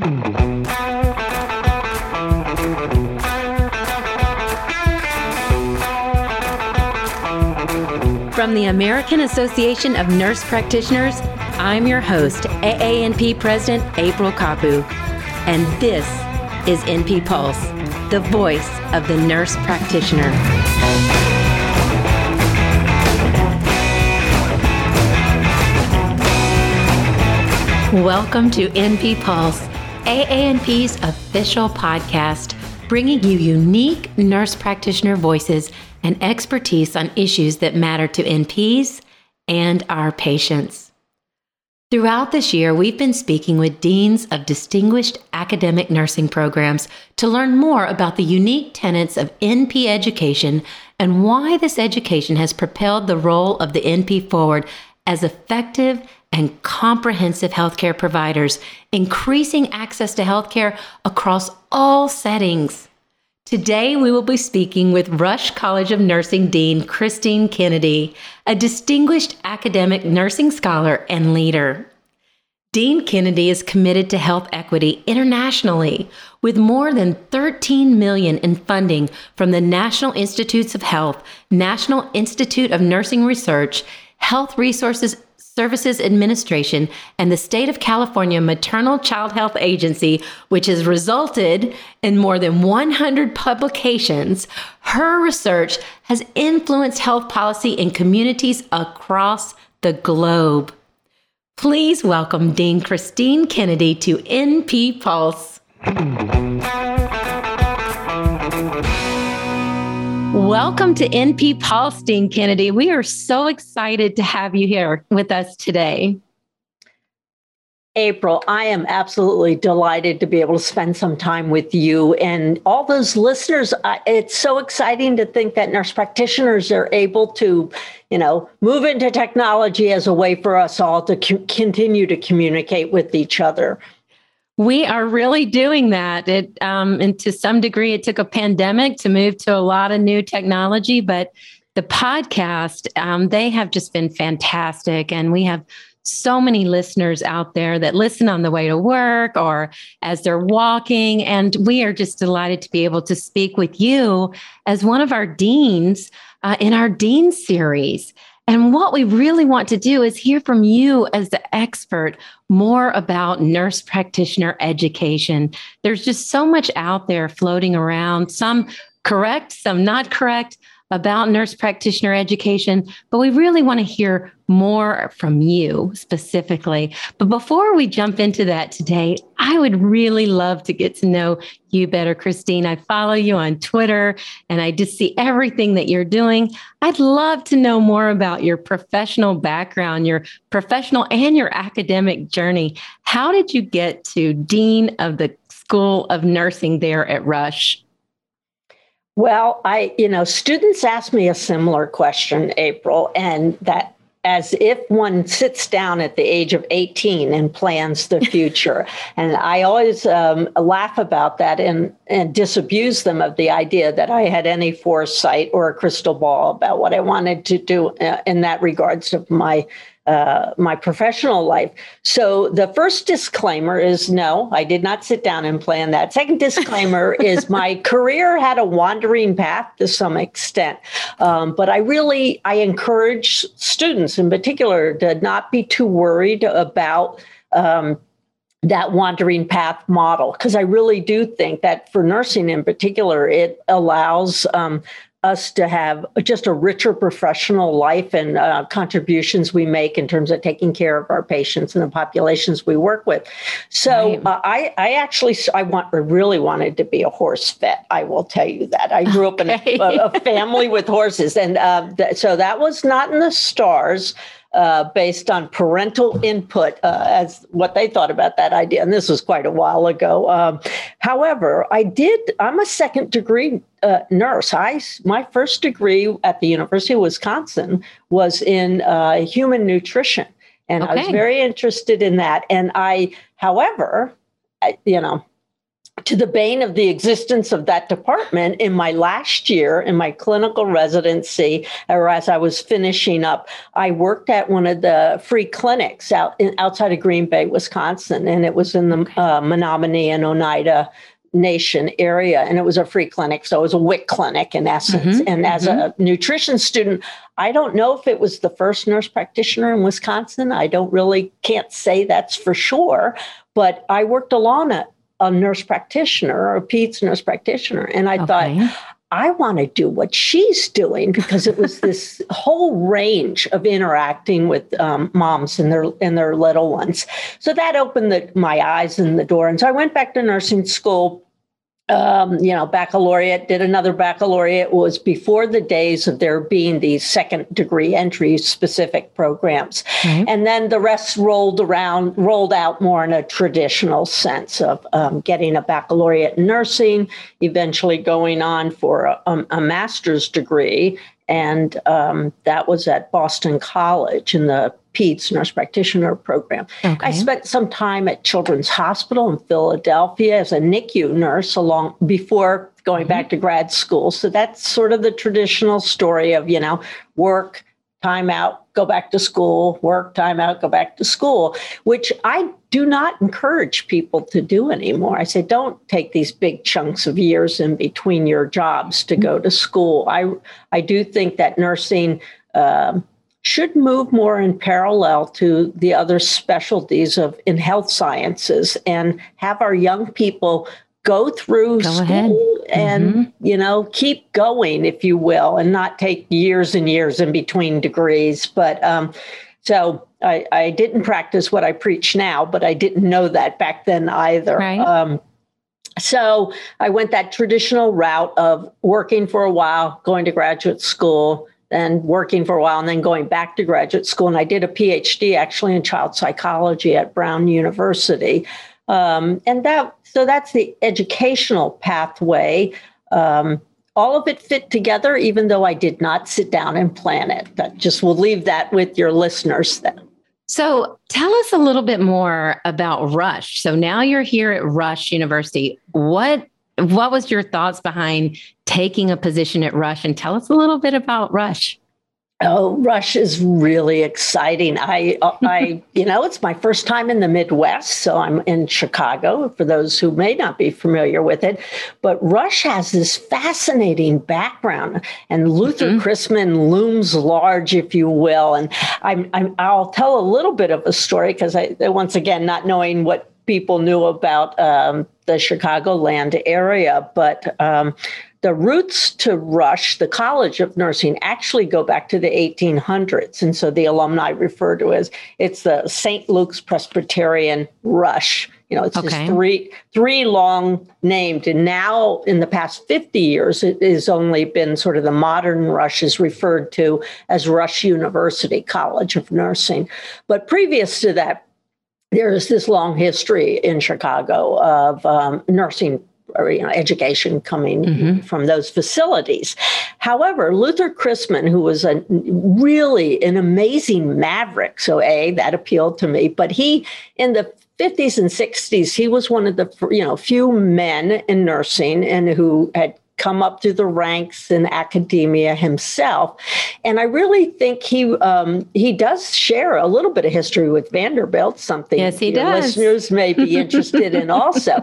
From the American Association of Nurse Practitioners, I'm your host, AANP President April Kapu, and this is NP Pulse, the voice of the nurse practitioner. Welcome to NP Pulse, AANP's official podcast, bringing you unique nurse practitioner voices and expertise on issues that matter to NPs and our patients. Throughout this year, we've been speaking with deans of distinguished academic nursing programs to learn more about the unique tenets of NP education and why this education has propelled the role of the NP forward as effective and comprehensive healthcare providers, increasing access to healthcare across all settings. Today, we will be speaking with Rush College of Nursing Dean Christine Kennedy, a distinguished academic nursing scholar and leader. Dean Kennedy is committed to health equity internationally with more than 13 million in funding from the National Institutes of Health, National Institute of Nursing Research, Health Resources Services Administration and the State of California Maternal Child Health Agency, which has resulted in more than 100 publications, her research has influenced health policy in communities across the globe. Please welcome Dean Christine Kennedy to NP Pulse. Welcome to NP Pulse, Dean Kennedy. We are so excited to have you here with us today. April, I am absolutely delighted to be able to spend some time with you and all those listeners. It's so exciting to think that nurse practitioners are able to, you know, move into technology as a way for us all to co- continue to communicate with each other. We are really doing that. It um, and to some degree, it took a pandemic to move to a lot of new technology, but the podcast um, they have just been fantastic, and we have so many listeners out there that listen on the way to work or as they're walking. And we are just delighted to be able to speak with you as one of our deans uh, in our Dean series. And what we really want to do is hear from you as the expert more about nurse practitioner education. There's just so much out there floating around, some correct, some not correct about nurse practitioner education, but we really want to hear more from you specifically. But before we jump into that today, I would really love to get to know you better, Christine. I follow you on Twitter and I just see everything that you're doing. I'd love to know more about your professional background, your professional and your academic journey. How did you get to Dean of the School of Nursing there at Rush? Well, I, you know, students ask me a similar question, April, and that as if one sits down at the age of 18 and plans the future. and I always um, laugh about that and, and disabuse them of the idea that I had any foresight or a crystal ball about what I wanted to do uh, in that regards of my uh, my professional life. So the first disclaimer is no, I did not sit down and plan that. Second disclaimer is my career had a wandering path to some extent, um, but I really I encourage students in particular to not be too worried about. Um, that wandering path model because I really do think that for nursing in particular, it allows um, us to have just a richer professional life and uh, contributions we make in terms of taking care of our patients and the populations we work with. So right. uh, I, I actually, I want, I really wanted to be a horse vet. I will tell you that. I grew okay. up in a, a, family with horses, and uh, th- so that was not in the stars uh, based on parental input uh, as what they thought about that idea. And this was quite a while ago. Um, however, I did, I'm a second degree uh, nurse. I, my first degree at the University of Wisconsin was in uh, human nutrition. And okay. I was very interested in that. And I, however, I, you know, to the bane of the existence of that department in my last year in my clinical residency or as i was finishing up i worked at one of the free clinics out in, outside of green bay wisconsin and it was in the uh, menominee and oneida nation area and it was a free clinic so it was a WIC clinic in essence. Mm-hmm, and as mm-hmm. a nutrition student i don't know if it was the first nurse practitioner in wisconsin. I don't really can't say that's for sure but i worked along it a nurse practitioner or a peds nurse practitioner. And I okay. thought, I want to do what she's doing because it was this whole range of interacting with um, moms and their and their little ones. So that opened the, my eyes and the door. And so I went back to nursing school um, you know, baccalaureate, did another baccalaureate. Was before the days of there being these second degree entry specific programs. Mm-hmm. And then the rest rolled around, rolled out more in a traditional sense of um, getting a baccalaureate in nursing, eventually going on for a, a master's degree. And um, that was at Boston College in the PEDS nurse practitioner program. Okay. I spent some time at Children's Hospital in Philadelphia as a NICU nurse along before going mm-hmm. back to grad school. So that's sort of the traditional story of, you know, work, time out, go back to school, work, time out, go back to school, which I do not encourage people to do anymore. I say don't take these big chunks of years in between your jobs to go to school. I I do think that nursing um, should move more in parallel to the other specialties of in health sciences and have our young people go through go school ahead. and mm-hmm. you know keep going if you will and not take years and years in between degrees but um, so I, I, didn't practice what i preach now but i didn't know that back then either right. um, so i went that traditional route of working for a while going to graduate school and working for a while and then going back to graduate school. And I did a PhD actually in child psychology at Brown University. Um, and that so that's the educational pathway. Um, all of it fit together, even though I did not sit down and plan it. But just we'll leave that with your listeners then. So tell us a little bit more about Rush. So now you're here at Rush University. What what was your thoughts behind taking a position at Rush? And tell us a little bit about Rush. Oh, Rush is really exciting. I, I, you know, it's my first time in the Midwest, so I'm in Chicago. For those who may not be familiar with it, but Rush has this fascinating background, and Luther mm-hmm. Christman looms large, if you will. And I'm, I'm I'll tell a little bit of a story because I, once again, not knowing what people knew about um, the Chicagoland area, but um, the roots to Rush, the College of Nursing, actually go back to the 1800s. And so the alumni refer to as it's the St. Luke's Presbyterian Rush. You know, it's okay. just three three long named. And now in the past 50 years, it has only been sort of the modern Rush is referred to as Rush University College of Nursing. But previous to that, there is this long history in Chicago of um, nursing or, you know, education coming mm-hmm. from those facilities. However, Luther Christman, who was a really an amazing maverick, so a that appealed to me. But he, in the 50s and 60s, he was one of the you know few men in nursing and who had come up through the ranks in academia himself. And I really think he um, he does share a little bit of history with Vanderbilt, something yes, he does. listeners may be interested in also.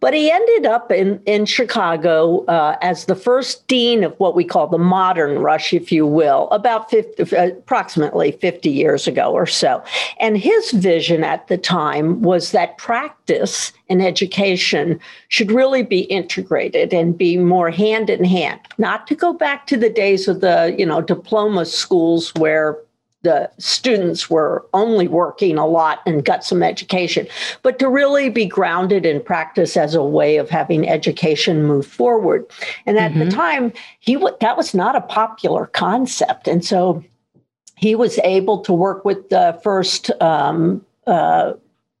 But he ended up in, in Chicago uh, as the first dean of what we call the modern rush, if you will, about 50, uh, approximately 50 years ago or so. And his vision at the time was that practice and education should really be integrated and be more hand in hand not to go back to the days of the you know diploma schools where the students were only working a lot and got some education, but to really be grounded in practice as a way of having education move forward. And at mm-hmm. the time, he w- that was not a popular concept, and so he was able to work with the first um, uh,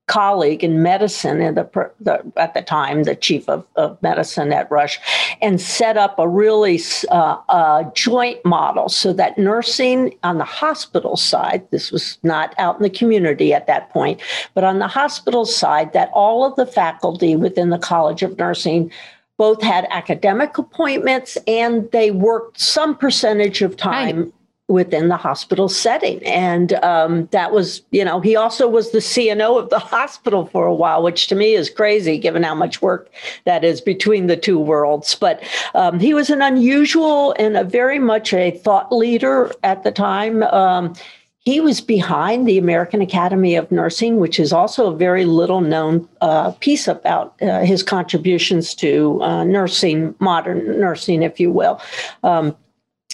colleague in medicine in the, the, at the time the chief of, of medicine at rush and set up a really uh, a joint model so that nursing on the hospital side this was not out in the community at that point but on the hospital side that all of the faculty within the college of nursing both had academic appointments and they worked some percentage of time right within the hospital setting. And um, that was, you know, he also was the CNO of the hospital for a while, which to me is crazy given how much work that is between the two worlds. But um, he was an unusual and a very much a thought leader at the time. Um, he was behind the American Academy of Nursing, which is also a very little known uh, piece about uh, his contributions to uh, nursing, modern nursing, if you will. Um,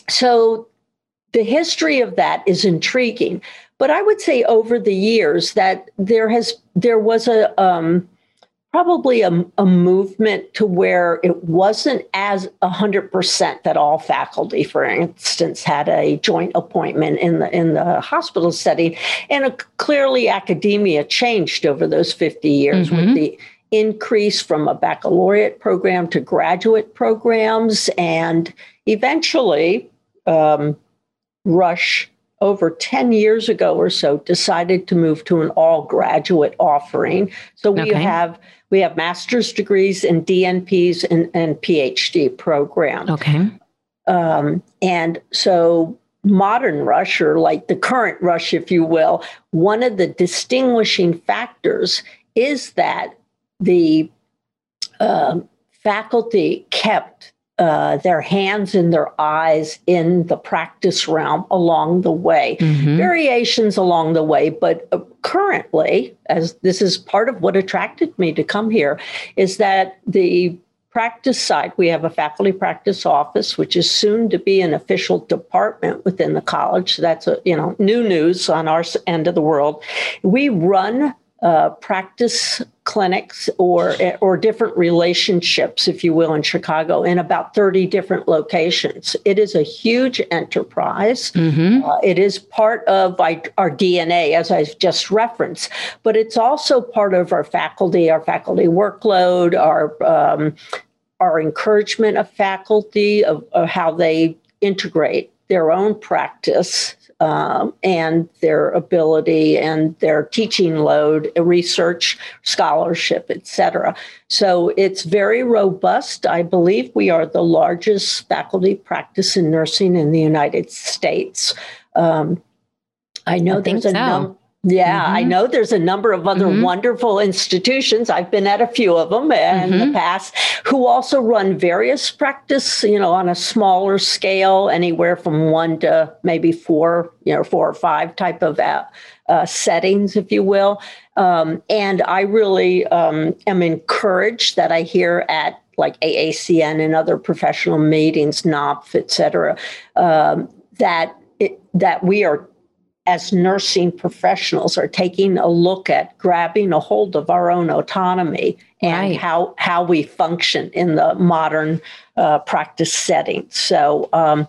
so the history of that is intriguing. But I would say over the years that there has there was a um, probably a, a, movement to where it wasn't as 100% that all faculty for instance had a joint appointment in the in the hospital setting and a, clearly academia changed over those 50 years mm-hmm. with the increase from a baccalaureate program to graduate programs and eventually um, Rush over 10 years ago or so decided to move to an all graduate offering. So we okay. have we have master's degrees and DNPs and, and PhD programs. Okay. Um, and so modern Rush, or like the current Rush, if you will, one of the distinguishing factors is that the uh, faculty kept uh, their hands and their eyes in the practice realm along the way. Mm-hmm. Variations along the way, but uh, currently, as this is part of what attracted me to come here, is that the practice side, we have a faculty practice office, which is soon to be an official department within the college. So That's a you know new news on our end of the world. We run uh, practice clinics or or different relationships, if you will, in Chicago in about 30 different locations. It is a huge enterprise. Mm-hmm. Uh, it is part of our DNA, as I've just referenced, but it's also part of our faculty, our faculty workload, our um, our encouragement of faculty of, of how they integrate their own practice um, and their ability and their teaching load, research, scholarship, etc. So it's very robust. I believe we are the largest faculty practice in nursing in the United States. Um, I know I there's a so. number. Yeah, mm-hmm. I know there's a number of other mm-hmm. wonderful institutions. I've been at a few of them in mm-hmm. the past who also run various practice, you know, on a smaller scale, anywhere from one to maybe four, you know, four or five type of uh, uh, settings, if you will. Um, and I really um, am encouraged that I hear at like AACN and other professional meetings, NONPF, et cetera, um, that it, that we are as nursing professionals are taking a look at grabbing a hold of our own autonomy and right. how how we function in the modern uh, practice setting. So um,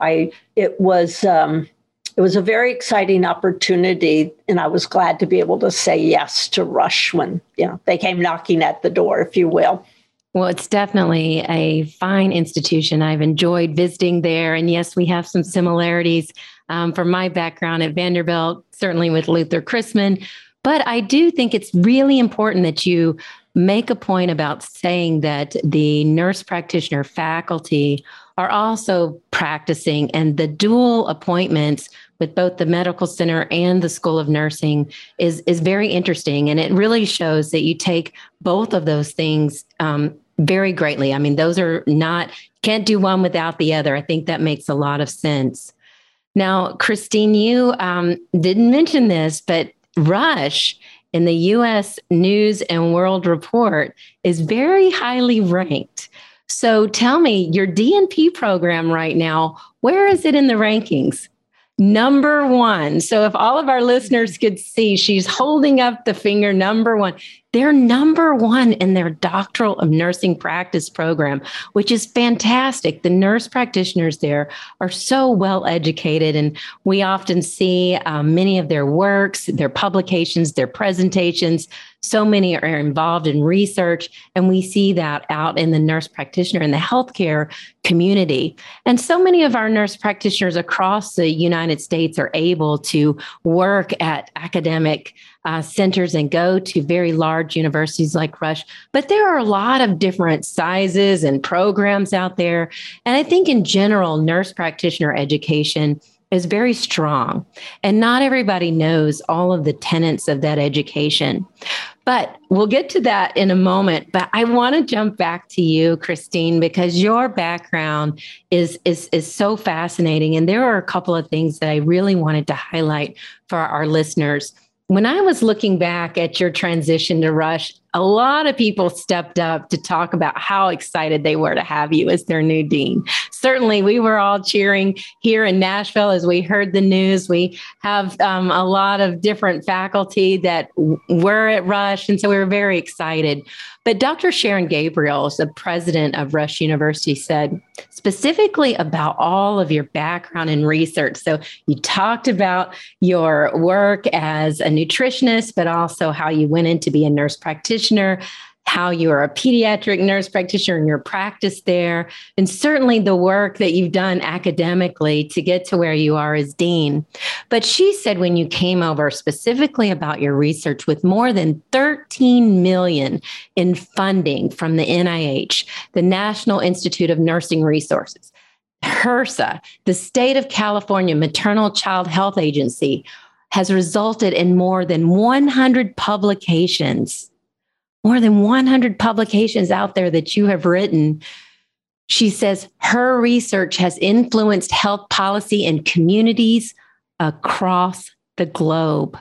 I it was um, it was a very exciting opportunity, and I was glad to be able to say yes to Rush when you know they came knocking at the door, if you will. Well, it's definitely a fine institution. I've enjoyed visiting there. And yes, we have some similarities um, from my background at Vanderbilt, certainly with Luther Christman. But I do think it's really important that you make a point about saying that the nurse practitioner faculty are also practicing and the dual appointments with both the medical center and the school of nursing is is very interesting. And it really shows that you take both of those things um, very greatly. I mean those are not can't do one without the other. I think that makes a lot of sense now, Christine, you um, didn't mention this, but Rush in the US News and World Report is very highly ranked. So tell me, your DNP program right now, where is it in the rankings? Number one. So if all of our listeners could see, she's holding up the finger number one. They're number one in their doctoral of nursing practice program, which is fantastic. The nurse practitioners there are so well educated, and we often see um, many of their works, their publications, their presentations. So many are involved in research, and we see that out in the nurse practitioner and the healthcare community. And so many of our nurse practitioners across the United States are able to work at academic uh, centers and go to very large universities like Rush. But there are a lot of different sizes and programs out there. And I think in general, nurse practitioner education is very strong. And not everybody knows all of the tenets of that education. But we'll get to that in a moment. But I want to jump back to you, Christine, because your background is, is, is so fascinating. And there are a couple of things that I really wanted to highlight for our listeners when I was looking back at your transition to Rush, a lot of people stepped up to talk about how excited they were to have you as their new dean. Certainly, we were all cheering here in Nashville as we heard the news. We have um, a lot of different faculty that were at Rush, and so we were very excited. But Dr. Sherine Gabriel, the president of Rush University, said specifically about all of your background in research. So you talked about your work as a nutritionist, but also how you went in to be a nurse practitioner, how you are a pediatric nurse practitioner in your practice there, and certainly the work that you've done academically to get to where you are as dean. But she said when you came over specifically about your research with more than 13 million in funding from the NIH, the National Institute of Nursing Resources, HRSA, the state of California Maternal Child Health Agency, has resulted in more than 100 publications more than 100 publications out there that you have written. She says her research has influenced health policy in communities across the globe.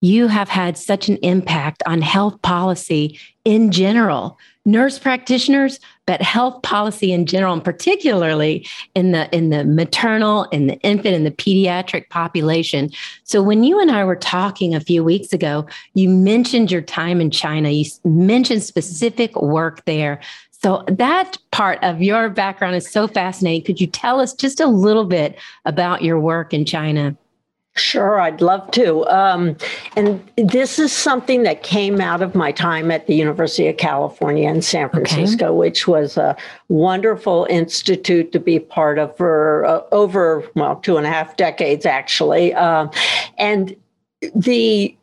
You have had such an impact on health policy in general nurse practitioners, but health policy in general, and particularly in the in the maternal and the infant and the pediatric population. So when you and I were talking a few weeks ago, you mentioned your time in China. You mentioned specific work there. So that part of your background is so fascinating. Could you tell us just a little bit about your work in China? Sure, I'd love to. Um, and this is something that came out of my time at the University of California in San Francisco, okay. which was a wonderful institute to be part of for uh, over, well, two and a half decades, actually. Um, and the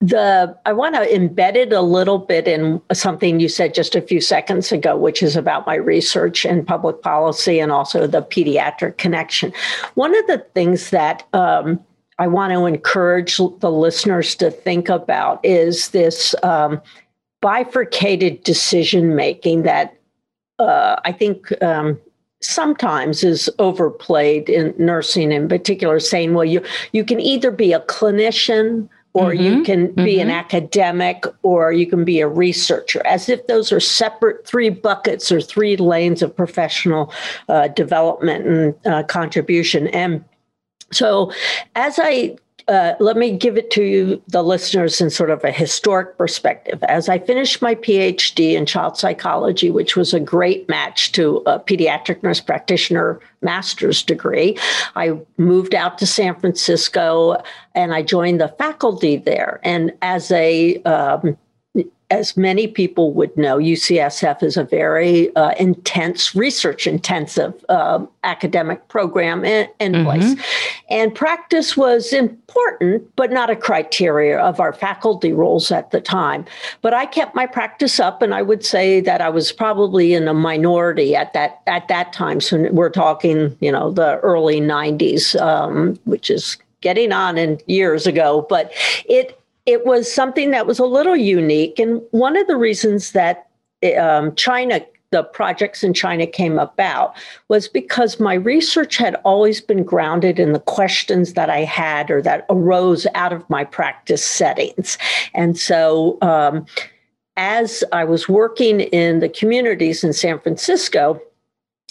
the I want to embed it a little bit in something you said just a few seconds ago, which is about my research in public policy and also the pediatric connection. One of the things that um, I want to encourage the listeners to think about is this um, bifurcated decision making that uh, I think um, sometimes is overplayed in nursing in particular saying well you you can either be a clinician or mm-hmm, you can be mm-hmm. an academic or you can be a researcher as if those are separate three buckets or three lanes of professional uh, development and uh, contribution and so as i uh, let me give it to you, the listeners, in sort of a historic perspective. As I finished my PhD in child psychology, which was a great match to a pediatric nurse practitioner master's degree, I moved out to San Francisco and I joined the faculty there. And as a um, as many people would know, UCSF is a very uh, intense, research intensive uh, academic program in, in mm-hmm. place. And practice was important, but not a criteria of our faculty roles at the time. But I kept my practice up, and I would say that I was probably in a minority at that at that time. So we're talking, you know, the early 90s, um, which is getting on in years ago. But it it was something that was a little unique. And one of the reasons that um, China, the projects in China came about was because my research had always been grounded in the questions that I had or that arose out of my practice settings. And so, um, as I was working in the communities in San Francisco,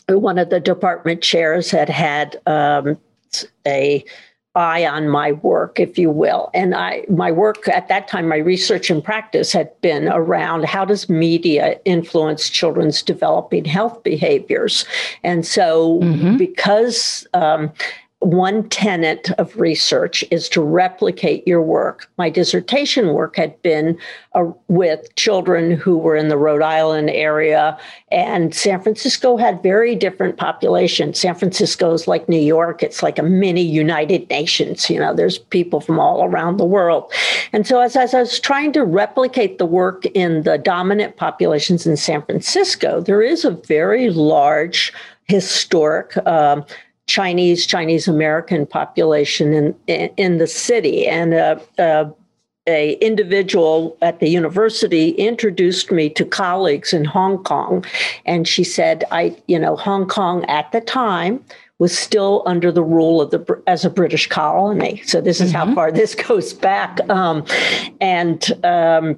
one of the department chairs had had um, a eye on my work, if you will. And I, my work at that time, my research and practice had been around how does media influence children's developing health behaviors. And so, mm-hmm. because um, one tenet of research is to replicate your work. My dissertation work had been uh, with children who were in the Rhode Island area, and San Francisco had very different populations. San Francisco is like New York, it's like a mini United Nations. You know, there's people from all around the world. And so, as, as I was trying to replicate the work in the dominant populations in San Francisco, there is a very large historic um, Chinese Chinese American population in, in, in the city, and a, a, a individual at the university introduced me to colleagues in Hong Kong, and she said, "I, you know, Hong Kong at the time." was still under the rule of the as a British colony. So this is mm-hmm. how far this goes back, um, and um,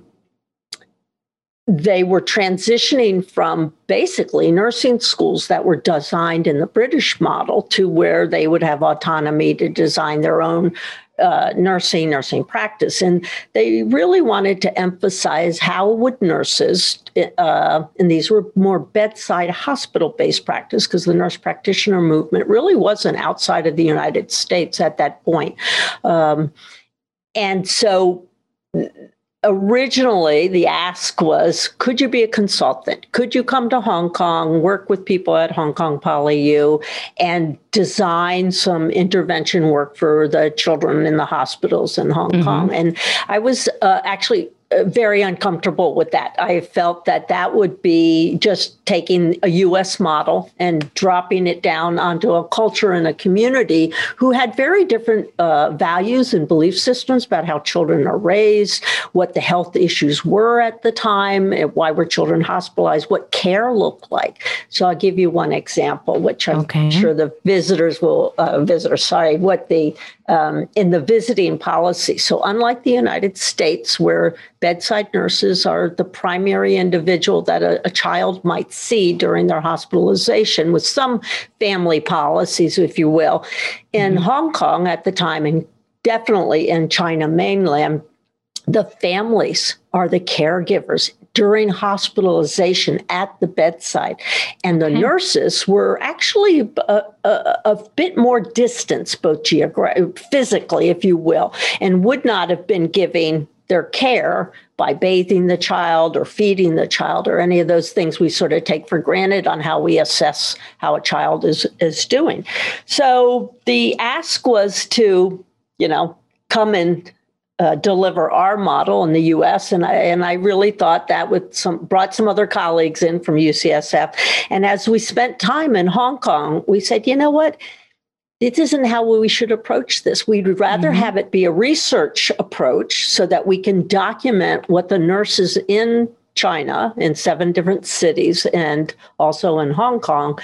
they were transitioning from basically nursing schools that were designed in the British model to where they would have autonomy to design their own uh, nursing nursing practice. And they really wanted to emphasize how would nurses uh, and these were more bedside hospital based practice because the nurse practitioner movement really wasn't outside of the united states at that point. Um, and so originally the ask was could you be a consultant could you come to hong kong work with people at hong kong polyu and design some intervention work for the children in the hospitals in hong mm-hmm. kong and i was uh, actually very uncomfortable with that. I felt that that would be just taking a US model and dropping it down onto a culture and a community who had very different uh, values and belief systems about how children are raised, what the health issues were at the time, why were children hospitalized, what care looked like. So I'll give you one example, which I'm okay. sure the visitors will, uh, visitors, sorry, what the um, in the visiting policy. So, unlike the United States, where bedside nurses are the primary individual that a, a, child might see during their hospitalization, with some family policies, if you will, in mm-hmm. Hong Kong at the time, and definitely in China mainland, the families are the caregivers during hospitalization at the bedside. And the okay. nurses were actually a, a, a, bit more distance, both geographically, physically, if you will, and would not have been giving their care by bathing the child or feeding the child or any of those things we sort of take for granted on how we assess how a child is is doing. So the ask was to, you know, come and uh, deliver our model in the U.S. and I and I really thought that with some brought some other colleagues in from UCSF, and as we spent time in Hong Kong, we said, you know what. This isn't how we should approach this. We'd rather mm-hmm. have it be a research approach so that we can document what the nurses in China in seven different cities and also in Hong Kong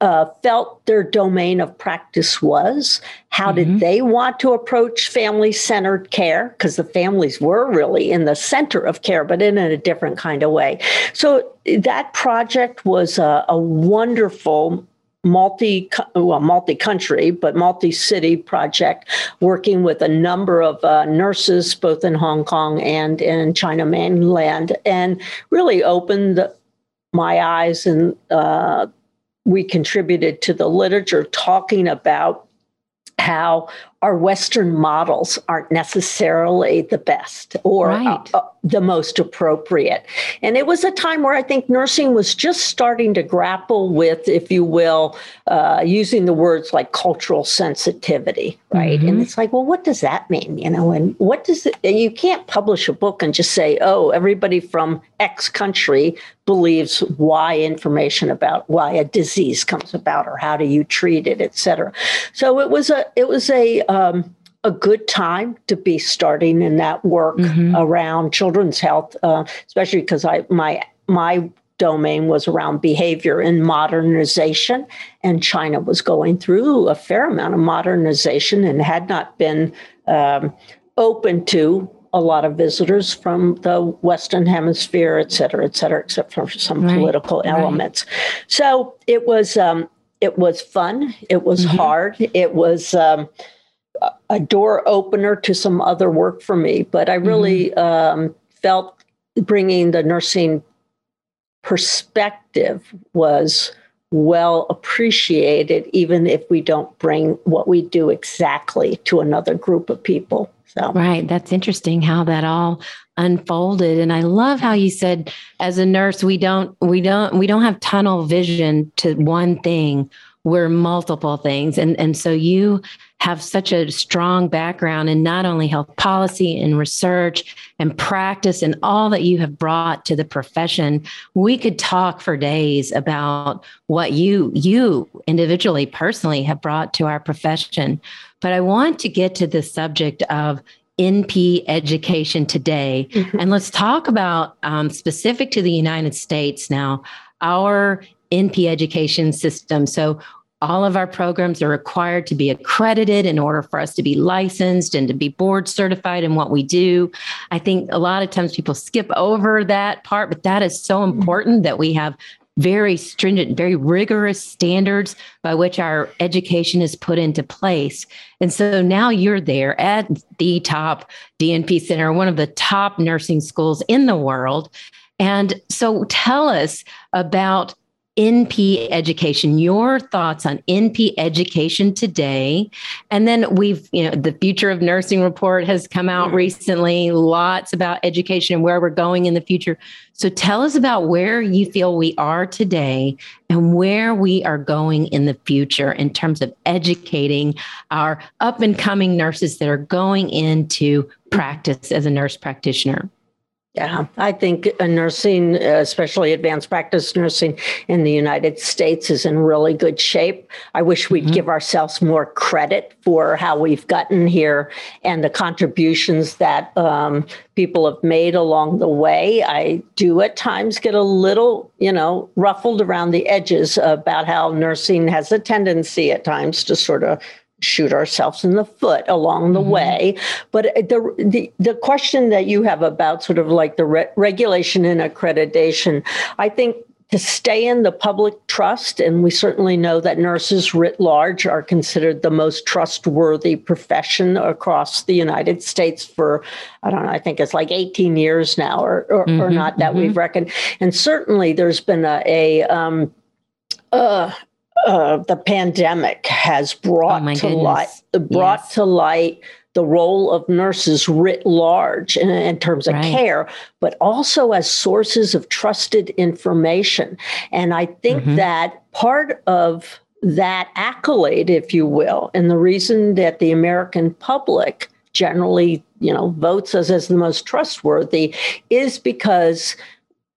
uh, felt their domain of practice was. How mm-hmm. did they want to approach family centered care? Because the families were really in the center of care, but in a different kind of way. So that project was a, a wonderful multi well multi country but multi city project working with a number of uh, nurses both in Hong Kong and in China mainland and really opened my eyes and uh, we contributed to the literature talking about how our Western models aren't necessarily the best or uh, right. uh, uh, the most appropriate. And it was a time where I think nursing was just starting to grapple with, if you will, uh, using the words like cultural sensitivity, right? Mm-hmm. And it's like, well, what does that mean? You know, and what does it, you can't publish a book and just say, oh, everybody from X country believes Y information about why a disease comes about or how do you treat it, et cetera. So it was a, it was a, um, a good time to be starting in that work mm-hmm. around children's health, uh, especially because I my my domain was around behavior and modernization, and China was going through a fair amount of modernization and had not been um, open to a lot of visitors from the Western Hemisphere, et cetera, et cetera, except for some right. political elements. Right. So it was um, it was fun. It was mm-hmm. hard. It was. Um, a door opener to some other work for me. But I really mm-hmm. um, felt bringing the nursing perspective was well appreciated, even if we don't bring what we do exactly to another group of people. So right, that's interesting how that all unfolded, and I love how you said, as a nurse, we don't we don't we don't have tunnel vision to one thing. We're multiple things, and and so you have such a strong background in not only health policy and research and practice and all that you have brought to the profession we could talk for days about what you you individually personally have brought to our profession but i want to get to the subject of NP education today. Mm-hmm. And let's talk about um, specific to the United States now, our NP education system. So, all of our programs are required to be accredited in order for us to be licensed and to be board certified in what we do. I think a lot of times people skip over that part, but that is so mm-hmm. important that we have very stringent, very rigorous standards by which our education is put into place. And so now you're there at the top DNP Center, one of the top nursing schools in the world. And so tell us about NP education, your thoughts on NP education today. And then we've, you know, the Future of Nursing report has come out recently, lots about education and where we're going in the future. So tell us about where you feel we are today and where we are going in the future in terms of educating our up and coming nurses that are going into practice as a nurse practitioner. Yeah, I think nursing, especially advanced practice nursing in the United States, is in really good shape. I wish we'd mm-hmm. give ourselves more credit for how we've gotten here and the contributions that um, people have made along the way. I do at times get a little, you know, ruffled around the edges about how nursing has a tendency at times to sort of shoot ourselves in the foot along the mm-hmm. way. But the, the the question that you have about sort of like the re- regulation and accreditation, I think to stay in the public trust, and we certainly know that nurses writ large are considered the most trustworthy profession across the United States for, I don't know, I think it's like 18 years now or, or, mm-hmm, or not that mm-hmm. we've reckoned. And certainly there's been a, a um, uh, uh, the pandemic has brought oh to light brought yes. to light the role of nurses writ large in, in terms of right. care, but also as sources of trusted information. And I think mm-hmm. that part of that accolade, if you will, and the reason that the American public generally, you know, votes us as the most trustworthy is because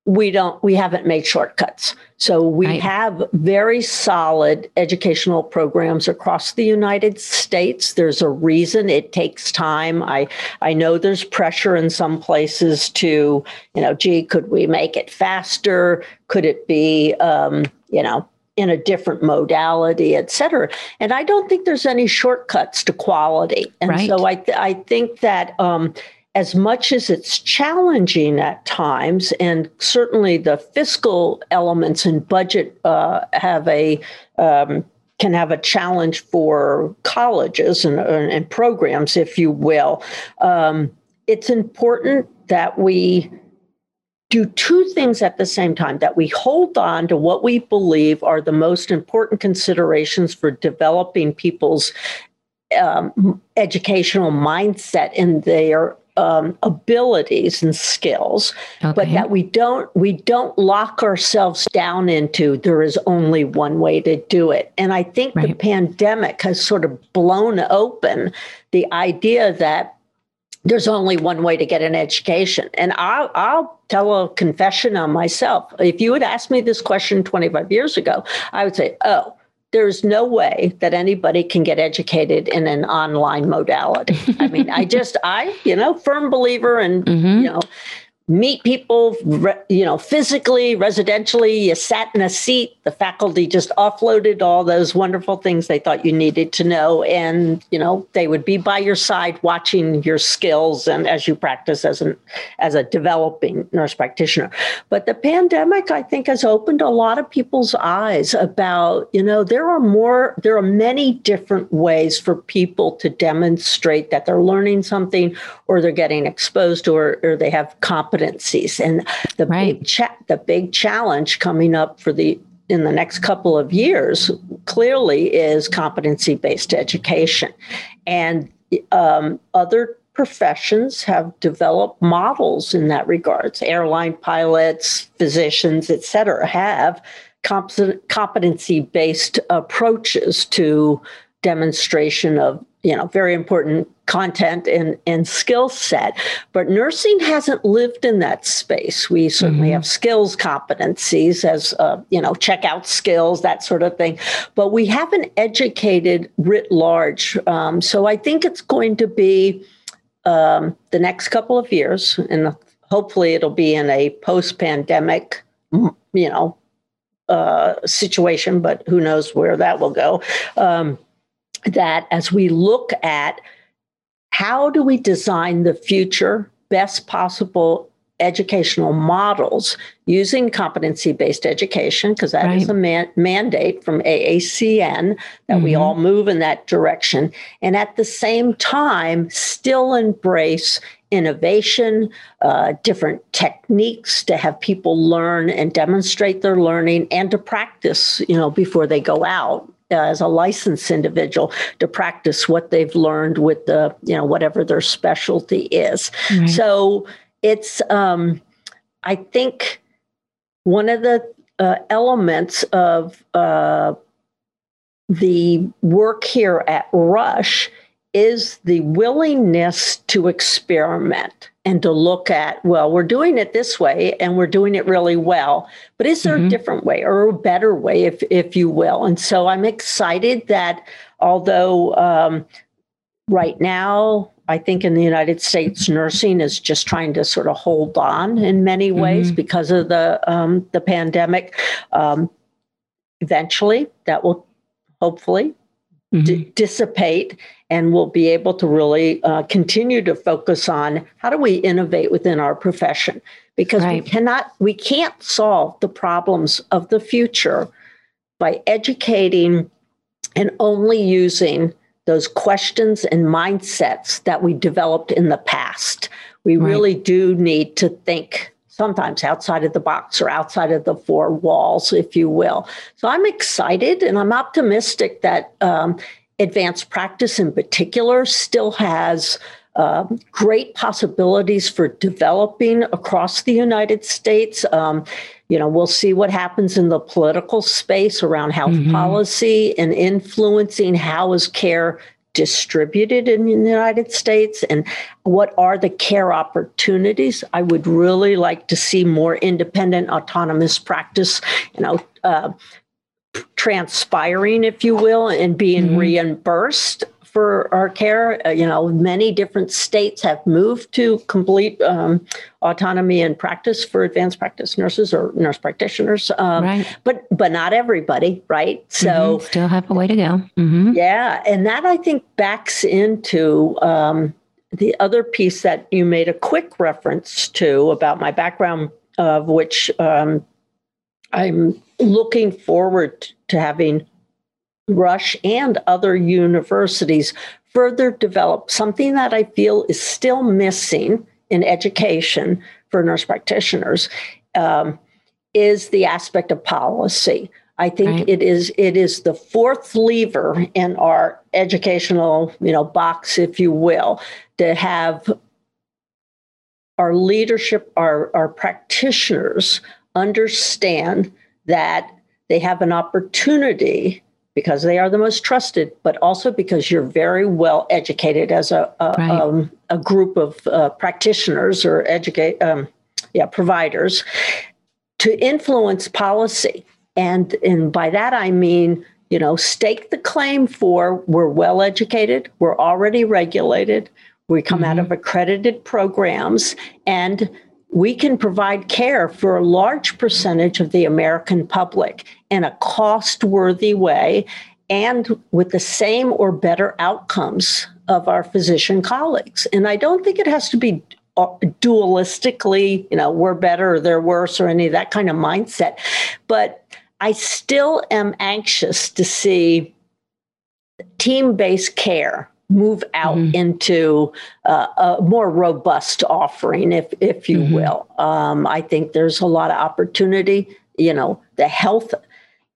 we don't we haven't made shortcuts so we right. have very solid educational programs across the united states there's a reason it takes time i i know there's pressure in some places to you know gee could we make it faster could it be um, you know in a different modality, et cetera. And I don't think there's any shortcuts to quality. And right. so I, th- I think that um, as much as it's challenging at times, and certainly the fiscal elements and budget uh, have a um, can have a challenge for colleges and, and programs, if you will. Um, it's important that we do two things at the same time that we hold on to what we believe are the most important considerations for developing people's um, educational mindset in their um, abilities and skills, okay. but that we don't we don't lock ourselves down into there is only one way to do it. And I think right. the pandemic has sort of blown open the idea that there's only one way to get an education. And I'll, I'll tell a confession on myself. If you had asked me this question 25 years ago, I would say, oh, there's no way that anybody can get educated in an online modality. I mean, I just, I, you know, firm believer and, mm-hmm. you know, meet people, you know, physically, residentially. You sat in a seat. The faculty just offloaded all those wonderful things they thought you needed to know, and you know, they would be by your side, watching your skills and as you practice as an as a developing nurse practitioner. But the pandemic, I think, has opened a lot of people's eyes about, you know, there are more, there are many different ways for people to demonstrate that they're learning something or they're getting exposed or, or they have competencies. And the right. big cha- the big challenge coming up for the in the next couple of years clearly is competency based education. And um, other professions have developed models in that regards. Airline pilots, physicians, et cetera, have competency based approaches to demonstration of you know very important content and, and skill set but nursing hasn't lived in that space. We certainly mm-hmm. have skills competencies as uh, you know checkout skills that sort of thing but we haven't educated writ large. Um, so i think it's going to be um, the next couple of years and hopefully it'll be in a post-pandemic you know uh, situation but who knows where that will go. Um, that as we look at how do we design the future best possible educational models using competency based education, because that right. is a man- mandate from AACN that mm-hmm. we all move in that direction. And at the same time, still embrace innovation, uh, different techniques to have people learn and demonstrate their learning and to practice, you know, before they go out as a licensed individual to practice what they've learned with the you know whatever their specialty is right. so it's um i think one of the uh, elements of uh, the work here at rush is the willingness to experiment and to look at, well, we're doing it this way and we're doing it really well, but is there mm-hmm. a different way or a better way, if, if you will? And so I'm excited that although um, right now, I think in the United States, nursing is just trying to sort of hold on in many ways mm-hmm. because of the um, the pandemic. Um, eventually, that will hopefully mm-hmm. d- dissipate and we'll be able to really uh, continue to focus on how do we innovate within our profession because right. we cannot we can't solve the problems of the future by educating and only using those questions and mindsets that we developed in the past we right. really do need to think sometimes outside of the box or outside of the four walls, if you will. So I'm excited and I'm optimistic that um, advanced practice in particular still has um, great possibilities for developing across the United States. Um, you know, we'll see what happens in the political space around health mm-hmm. policy and influencing how is care distributed in the United States and what are the care opportunities. I would really like to see more independent, autonomous practice, you know, uh, transpiring, if you will, and being mm-hmm. reimbursed for our care. Uh, you know, many different states have moved to complete um, autonomy and practice for advanced practice nurses or nurse practitioners, um, right. but but not everybody, right? So mm-hmm. still have a way to go. Mm-hmm. Yeah, and that I think backs into. Um, the other piece that you made a quick reference to about my background, of which um, I'm looking forward to having Rush and other universities further develop something that I feel is still missing in education for nurse practitioners um, is the aspect of policy. I think right. it is it is the fourth lever in our educational you know box, if you will, to have our leadership, our, our practitioners understand that they have an opportunity because they are the most trusted, but also because you're very well educated as a a, right. um, a group of uh, practitioners or educate um, yeah providers to influence policy, and and by that I mean you know stake the claim for we're well educated, we're already regulated, we come mm-hmm. out of accredited programs, and we can provide care for a large percentage of the American public in a cost worthy way and with the same or better outcomes of our physician colleagues. And I don't think it has to be uh, dualistically, you know, we're better or they're worse or any of that kind of mindset. But I still am anxious to see team based care move out mm-hmm. into uh, a more robust offering, if if you mm-hmm. will. Um, I think there's a lot of opportunity. You know, the health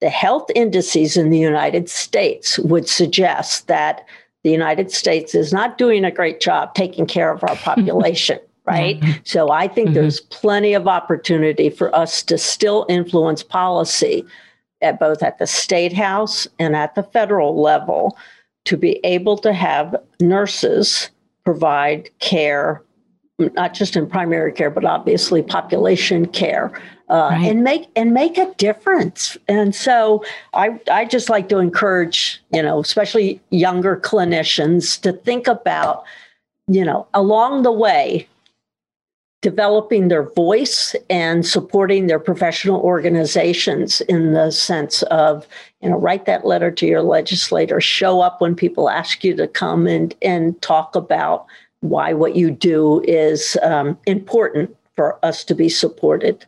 the health indices in the United States would suggest that the United States is not doing a great job taking care of our population. right? Mm-hmm. So I think mm-hmm. there's plenty of opportunity for us to still influence policy at both at the state house and at the federal level to be able to have nurses provide care not just in primary care but obviously population care uh, right. and make and make a difference and so i i just like to encourage you know especially younger clinicians to think about you know along the way developing their voice and supporting their professional organizations in the sense of you know write that letter to your legislator show up when people ask you to come and and talk about why what you do is um, important for us to be supported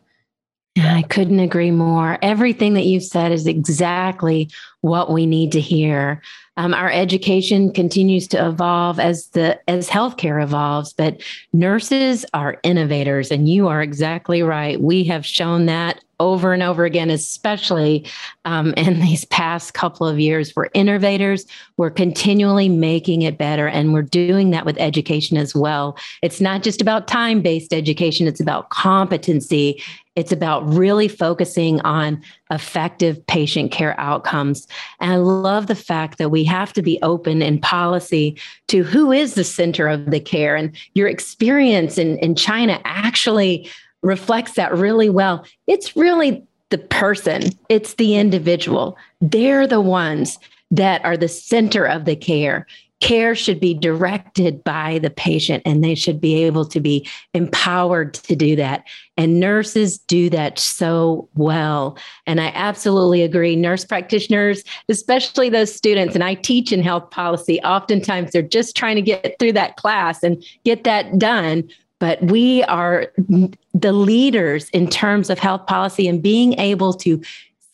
I couldn't agree more. Everything that you've said is exactly what we need to hear. Um, our education continues to evolve as the as healthcare evolves, but nurses are innovators, and you are exactly right. We have shown that over and over again, especially um, in these past couple of years. We're innovators. We're continually making it better, and we're doing that with education as well. It's not just about time based education, it's about competency it's about really focusing on effective patient care outcomes. And I love the fact that we have to be open in policy to who is the center of the care. And your experience in, in China actually reflects that really well. It's really the person, it's the individual. They're the ones that are the center of the care care should be directed by the patient and they should be able to be empowered to do that. And nurses do that so well. And I absolutely agree. Nurse practitioners, especially those students, and I teach in health policy, oftentimes they're just trying to get through that class and get that done. But we are the leaders in terms of health policy and being able to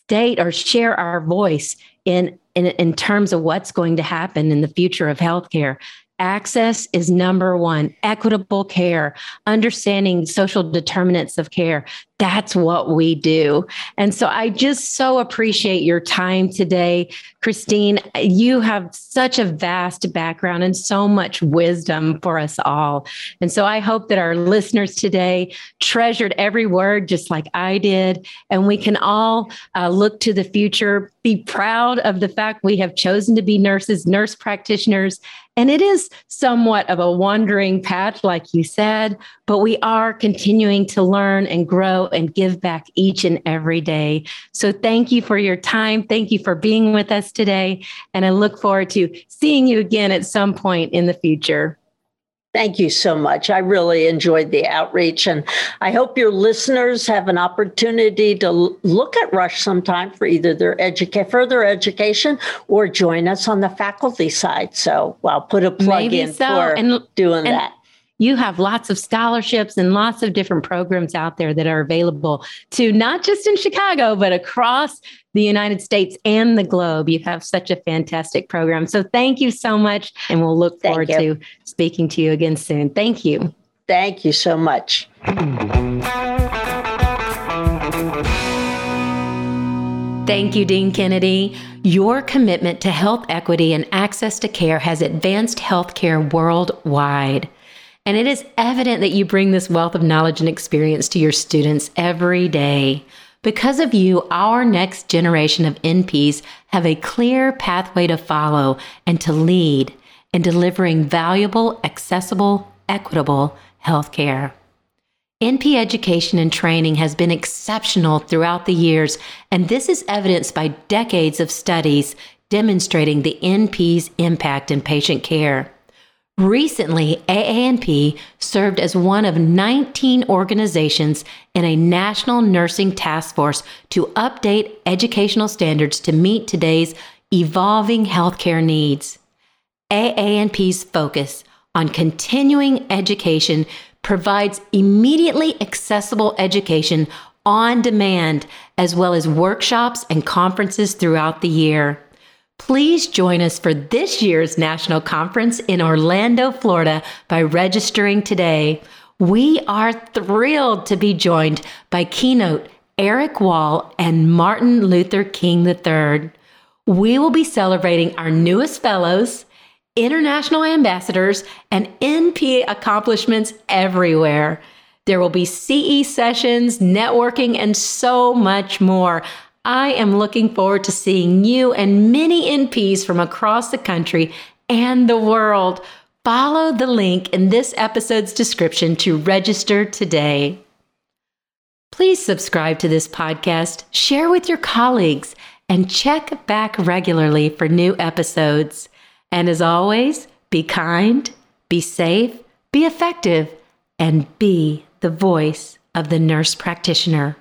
state or share our voice in in, in terms of what's going to happen in the future of healthcare. Access is number one, equitable care, understanding social determinants of care. That's what we do. And so I just so appreciate your time today. Christine, you have such a vast background and so much wisdom for us all. And so I hope that our listeners today treasured every word just like I did. And we can all uh, look to the future, be proud of the fact we have chosen to be nurses, nurse practitioners, and it is somewhat of a wandering path, like you said, but we are continuing to learn and grow and give back each and every day. So thank you for your time. Thank you for being with us today. And I look forward to seeing you again at some point in the future. Thank you so much. I really enjoyed the outreach, and I hope your listeners have an opportunity to look at Rush sometime for either their educa- further education or join us on the faculty side. So I'll put a plug Maybe in so. for and, doing and, that you have lots of scholarships and lots of different programs out there that are available to not just in Chicago, but across the United States and the globe. You have such a fantastic program. So thank you so much. And we'll look forward to speaking to you again soon. Thank you. Thank you so much. Thank you, Dean Kennedy. Your commitment to health equity and access to care has advanced healthcare worldwide. And it is evident that you bring this wealth of knowledge and experience to your students every day. Because of you, our next generation of NPs have a clear pathway to follow and to lead in delivering valuable, accessible, equitable healthcare. NP education and training has been exceptional throughout the years, and this is evidenced by decades of studies demonstrating the NP's impact in patient care. Recently, AANP served as one of 19 organizations in a national nursing task force to update educational standards to meet today's evolving healthcare needs. AANP's focus on continuing education provides immediately accessible education on demand, as well as workshops and conferences throughout the year. Please join us for this year's national conference in Orlando, Florida by registering today. We are thrilled to be joined by keynote Erik Wahl and Martin Luther King III. We will be celebrating our newest fellows, international ambassadors, and NP accomplishments everywhere. There will be CE sessions, networking, and so much more. I am looking forward to seeing you and many NPs from across the country and the world. Follow the link in this episode's description to register today. Please subscribe to this podcast, share with your colleagues, and check back regularly for new episodes. And as always, be kind, be safe, be effective, and be the voice of the nurse practitioner.